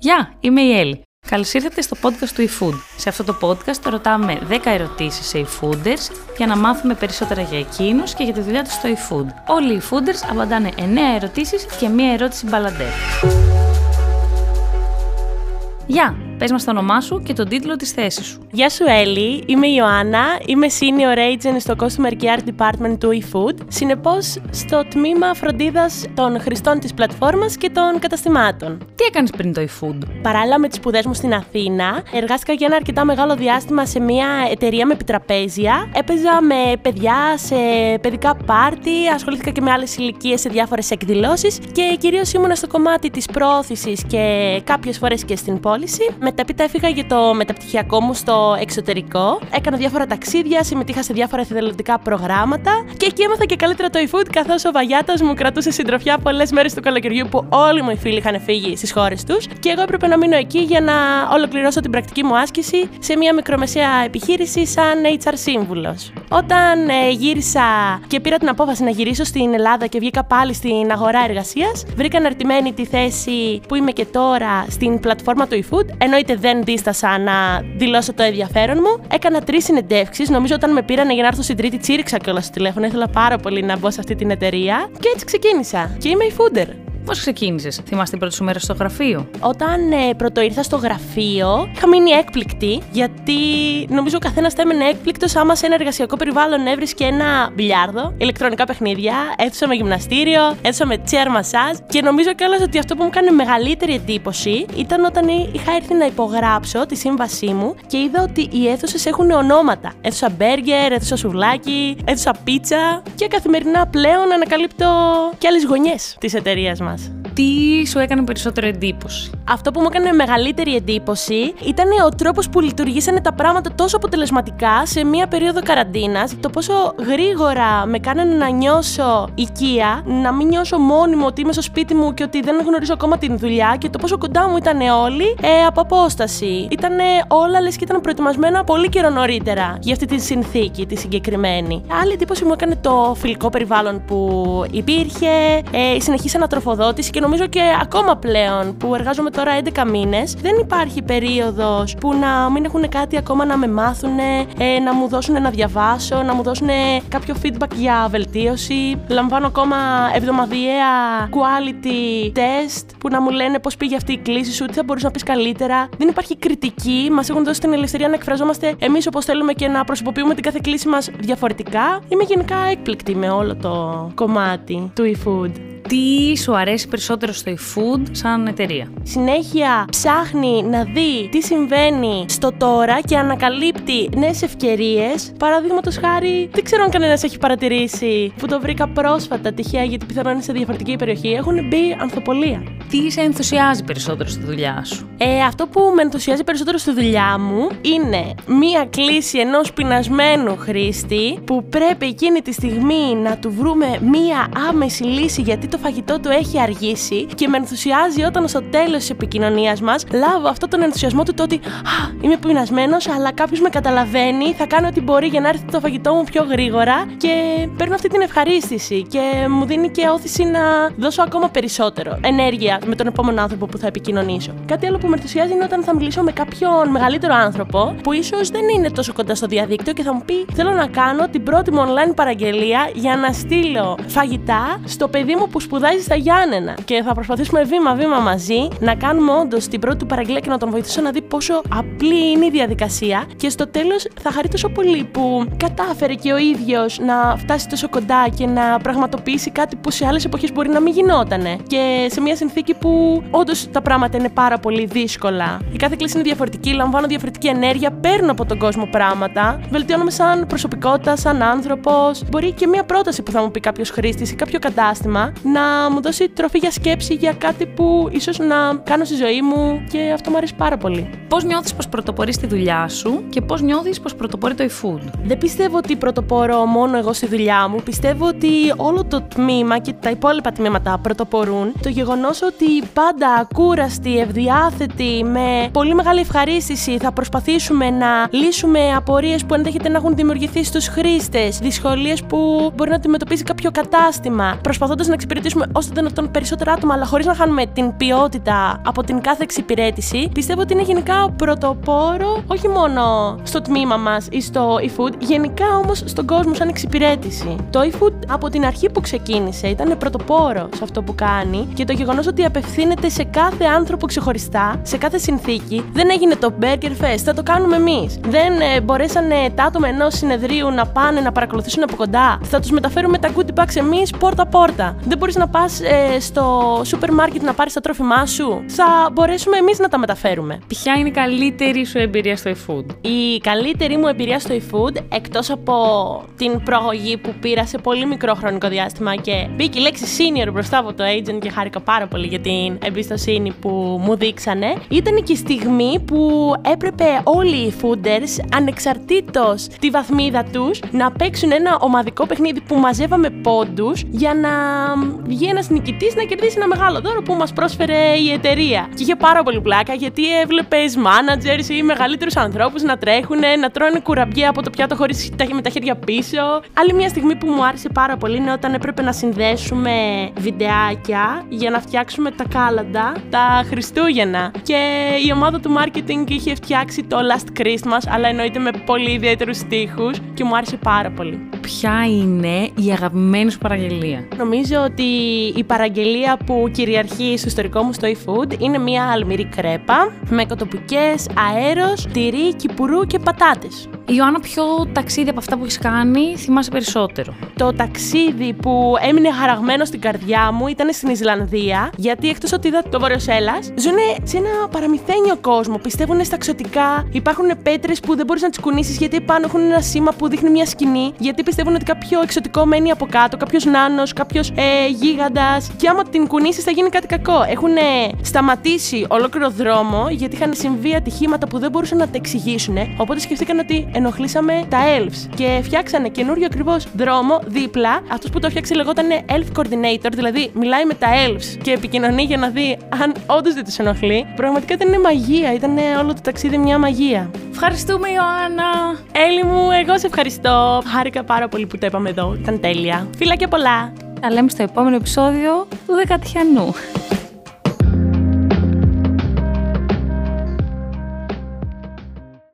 Γεια, είμαι η Έλλη. Καλώς ήρθατε στο podcast του eFood. Σε αυτό το podcast ρωτάμε 10 ερωτήσεις σε eFooders για να μάθουμε περισσότερα για εκείνους και για τη δουλειά τους στο eFood. Όλοι οι eFooders απαντάνε 9 ερωτήσεις και μία ερώτηση μπαλαντέρ. Γεια, πες μας το όνομά σου και τον τίτλο της θέσης σου. Γεια σου Έλλη, είμαι η Ιωάννα, είμαι Senior Agent στο Customer Care Department του eFood, συνεπώς στο τμήμα φροντίδας των χρηστών της πλατφόρμας και των καταστημάτων. Τι έκανες πριν το eFood? Παράλληλα με τις σπουδές μου στην Αθήνα, εργάστηκα για ένα αρκετά μεγάλο διάστημα σε μια εταιρεία με επιτραπέζια. Έπαιζα με παιδιά σε παιδικά πάρτι, ασχολήθηκα και με άλλες ηλικίες σε διάφορες εκδηλώσεις και κυρίως ήμουνα στο κομμάτι της πρόθεσης και κάποιες φορές και στην πώληση. Μεταπίτα έφυγα για το μεταπτυχιακό μου στο εξωτερικό. Έκανα διάφορα ταξίδια, συμμετείχα σε διάφορα εθελοντικά προγράμματα και εκεί έμαθα και καλύτερα το e-food καθώς ο Βαγιάτα μου κρατούσε συντροφιά πολλές μέρες του καλοκαιριού που όλοι μου οι φίλοι είχαν φύγει στις χώρες τους και εγώ έπρεπε να μείνω εκεί για να ολοκληρώσω την πρακτική μου άσκηση σε μια μικρομεσαία επιχείρηση σαν HR σύμβουλος. Όταν ε, γύρισα και πήρα την απόφαση να γυρίσω στην Ελλάδα και βγήκα πάλι στην αγορά εργασίας, βρήκα αναρτημένη τη θέση που είμαι και τώρα στην πλατφόρμα του eFood. Εννοείται δεν δίστασα να δηλώσω το ενδιαφέρον μου. Έκανα τρεις συνεντεύξεις. Νομίζω όταν με πήραν για να έρθω στην τρίτη, τσίριξα κιόλας στο τηλέφωνο. Ήθελα πάρα πολύ να μπω σε αυτή την εταιρεία. Και έτσι ξεκίνησα. Και είμαι η Fooder. Πώς ξεκίνησες, θυμάστε την πρώτη σου μέρα στο γραφείο; Όταν ε, πρώτο ήρθα στο γραφείο, είχα μείνει έκπληκτη, γιατί νομίζω ο καθένας θα έμενε έκπληκτος άμα σε ένα εργασιακό περιβάλλον έβρισκε ένα μπιλιάρδο, ηλεκτρονικά παιχνίδια, αίθουσα με γυμναστήριο, αίθουσα με chair massage. Και νομίζω κιόλας ότι αυτό που μου έκανε μεγαλύτερη εντύπωση ήταν όταν είχα έρθει να υπογράψω τη σύμβασή μου και είδα ότι οι αίθουσες έχουν ονόματα. Αίθουσα μπέργκερ, αίθουσα σουβλάκι, αίθουσα πίτσα και καθημερινά πλέον ανακαλύπτω και άλλες γωνιές της εταιρείας μας τι σου έκανε περισσότερο εντύπωση. Αυτό που μου έκανε μεγαλύτερη εντύπωση ήταν ο τρόπος που λειτουργήσανε τα πράγματα τόσο αποτελεσματικά σε μία περίοδο καραντίνας. Το πόσο γρήγορα με κάνανε να νιώσω οικία, να μην νιώσω μόνιμο ότι είμαι στο σπίτι μου και ότι δεν γνωρίζω ακόμα την δουλειά και το πόσο κοντά μου ήταν όλοι ε, από απόσταση. Ήταν όλα λες και ήταν προετοιμασμένα πολύ καιρό νωρίτερα για αυτή τη συνθήκη, τη συγκεκριμένη. Άλλη εντύπωση μου έκανε το φιλικό περιβάλλον που υπήρχε, ε, η συνεχή ανατροφοδότηση και νομίζω και ακόμα πλέον που εργάζομαι τώρα 11 μήνες, δεν υπάρχει περίοδος που να μην έχουν κάτι ακόμα να με μάθουν, ε, να μου δώσουν να διαβάσω, να μου δώσουν κάποιο feedback για βελτίωση. Λαμβάνω ακόμα εβδομαδιαία quality test που να μου λένε πώς πήγε αυτή η κλίση σου, τι θα μπορούσε να πεις καλύτερα. Δεν υπάρχει κριτική, μας έχουν δώσει την ελευθερία να εκφραζόμαστε εμείς όπως θέλουμε και να προσωποποιούμε την κάθε κλίση μας διαφορετικά. Είμαι γενικά έκπληκτη με όλο το κομμάτι του e-food τι σου αρέσει περισσότερο στο eFood σαν εταιρεία. Συνέχεια ψάχνει να δει τι συμβαίνει στο τώρα και ανακαλύπτει νέες ευκαιρίες. Παραδείγματος χάρη, δεν ξέρω αν κανένας έχει παρατηρήσει που το βρήκα πρόσφατα τυχαία γιατί πιθανόν είναι σε διαφορετική περιοχή. Έχουν μπει ανθοπολία. Τι σε ενθουσιάζει περισσότερο στη δουλειά σου; Ε, αυτό που με ενθουσιάζει περισσότερο στη δουλειά μου είναι μία κλίση ενός πεινασμένου χρήστη που πρέπει εκείνη τη στιγμή να του βρούμε μία άμεση λύση γιατί το φαγητό του έχει αργήσει και με ενθουσιάζει όταν στο τέλος της επικοινωνίας μας λάβω αυτό τον ενθουσιασμό του το ότι Α, είμαι πεινασμένος, αλλά κάποιος με καταλαβαίνει, θα κάνω ό,τι μπορεί για να έρθει το φαγητό μου πιο γρήγορα και παίρνω αυτή την ευχαρίστηση και μου δίνει και όθηση να δώσω ακόμα περισσότερο ενέργεια με τον επόμενο άνθρωπο που θα επικοινωνήσω. Κάτι άλλο που με ενθουσιάζει είναι όταν θα μιλήσω με κάποιον μεγαλύτερο άνθρωπο που ίσως δεν είναι τόσο κοντά στο διαδίκτυο και θα μου πει Θέλω να κάνω την πρώτη μου online παραγγελία για να στείλω φαγητά στο παιδί μου που σπουδάζει στα Γιάννενα. Και θα προσπαθήσουμε βήμα-βήμα μαζί να κάνουμε όντως την πρώτη του παραγγελία και να τον βοηθήσω να δει πόσο απλή είναι η διαδικασία. Και στο τέλος θα χαρεί τόσο πολύ που κατάφερε και ο ίδιος να φτάσει τόσο κοντά και να πραγματοποιήσει κάτι που σε άλλες εποχές μπορεί να μην γινότανε. Και σε μια συνθήκη που όντως τα πράγματα είναι πάρα πολύ δύσκολα. Η κάθε κλίση είναι διαφορετική, λαμβάνω διαφορετική ενέργεια, παίρνω από τον κόσμο πράγματα, βελτιώνομαι σαν προσωπικότητα, σαν άνθρωπος. Μπορεί και μια πρόταση που θα μου πει κάποιος χρήστης ή κάποιο κατάστημα να μου δώσει τροφή για σκέψη για κάτι που ίσως να κάνω στη ζωή μου και αυτό μου αρέσει πάρα πολύ. Πώς νιώθεις πως πρωτοπορείς στη δουλειά σου και πώς νιώθεις πως πρωτοπορεί το e-food; Δεν πιστεύω ότι πρωτοπορώ μόνο εγώ στη δουλειά μου. Πιστεύω ότι όλο το τμήμα και τα υπόλοιπα τμήματα πρωτοπορούν. Το γεγονός ότι πάντα ακούραστοι, ευδιάθετοι, με πολύ μεγάλη ευχαρίστηση θα προσπαθήσουμε να λύσουμε απορίες που ενδέχεται να έχουν δημιουργηθεί στους χρήστες, δυσκολίες που μπορεί να αντιμετωπίσει κάποιο κατάστημα, προσπαθώντας να εξυπηρετήσουμε εξυπηρετήσουμε όσο δυνατόν περισσότερα άτομα, αλλά χωρίς να χάνουμε την ποιότητα από την κάθε εξυπηρέτηση, πιστεύω ότι είναι γενικά πρωτοπόρο όχι μόνο στο τμήμα μας ή στο eFood, γενικά όμως στον κόσμο σαν εξυπηρέτηση. Το eFood από την αρχή που ξεκίνησε ήταν πρωτοπόρο σε αυτό που κάνει και το γεγονός ότι απευθύνεται σε κάθε άνθρωπο ξεχωριστά, σε κάθε συνθήκη. Δεν έγινε το Burger Fest, θα το κάνουμε εμείς. Δεν ε, μπορέσανε τα άτομα ενός συνεδρίου να πάνε να παρακολουθήσουν από κοντά. Θα τους μεταφέρουμε τα goodie bags εμείς πόρτα-πόρτα. Δεν μπορείς να πας ε, στο σούπερ μάρκετ να πάρεις τα τρόφιμά σου. Θα μπορέσουμε εμείς να τα μεταφέρουμε. Ποια είναι η καλύτερη σου εμπειρία στο eFood; Η καλύτερη μου εμπειρία στο eFood, εκτός από την προαγωγή που πήρα σε πολύ μικρό χρονικό διάστημα και μπήκε η λέξη senior μπροστά από το agent και χάρηκα πάρα πολύ για την εμπιστοσύνη που μου δείξανε, ήταν και η στιγμή που έπρεπε όλοι οι fooders, ανεξαρτήτως τη βαθμίδα τους, να παίξουν ένα ομαδικό παιχνίδι που μαζεύαμε πόντους για να βγει ένας νικητής να κερδίσει ένα μεγάλο δώρο που μας πρόσφερε η εταιρεία. Και είχε πάρα πολύ πλάκα γιατί έβλεπες managers ή μεγαλύτερους ανθρώπους να τρέχουν, να τρώνε κουραμπιέ από το πιάτο χωρίς με τα χέρια πίσω. Άλλη μια στιγμή που μου άρεσε πάρα πολύ είναι όταν έπρεπε να συνδέσουμε βιντεάκια για να φτιάξουμε τα κάλαντα τα Χριστούγεννα. Και η ομάδα του marketing είχε φτιάξει το Last Christmas, αλλά εννοείται με πολύ ιδιαίτερους στίχους και μου άρεσε πάρα πολύ. Ποια είναι η αγαπημένη σου παραγγελία; Νομίζω ότι η παραγγελία που κυριαρχεί στο ιστορικό μου στο eFood είναι μια αλμυρή κρέπα με κοτοπικές, αέρος, τυρί, κυπουρού και πατάτες. Ιωάννα, ποιο ταξίδι από αυτά που έχεις κάνει θυμάσαι περισσότερο; Το ταξίδι που έμεινε χαραγμένο στην καρδιά μου ήταν στην Ισλανδία, γιατί εκτός ότι είδα το Βορειοσέλα, ζουν σε ένα παραμυθένιο κόσμο. Πιστεύουν στα ξωτικά, υπάρχουν πέτρες που δεν μπορείς να τις κουνήσεις γιατί πάνω έχουν ένα σήμα που δείχνει μια σκηνή, γιατί πιστεύουν ότι κάποιο εξωτικό μένει από κάτω, κάποιος νάνος, κάποιος ε, γίγαντας. Και άμα την κουνήσεις θα γίνει κάτι κακό. Έχουν σταματήσει ολόκληρο δρόμο γιατί είχαν συμβεί ατυχήματα που δεν μπορούσαν να τα εξηγήσουν. Οπότε σκεφτήκαν ότι ενοχλήσαμε τα elves και φτιάξανε καινούριο ακριβώς δρόμο δίπλα. Αυτός που το φτιάξε λεγόταν elf coordinator, δηλαδή μιλάει με τα elves και επικοινωνεί για να δει αν όντως δεν τους ενοχλεί. Πραγματικά ήταν μαγεία, ήταν όλο το ταξίδι μια μαγεία. Ευχαριστούμε, Ιωάννα! Έλλη μου, εγώ σε ευχαριστώ. Χάρηκα πάρα πολύ που το είπαμε εδώ. Ήταν τέλεια. Φιλάκια πολλά. Τα λέμε στο επόμενο επεισόδιο του Δεκατιανού.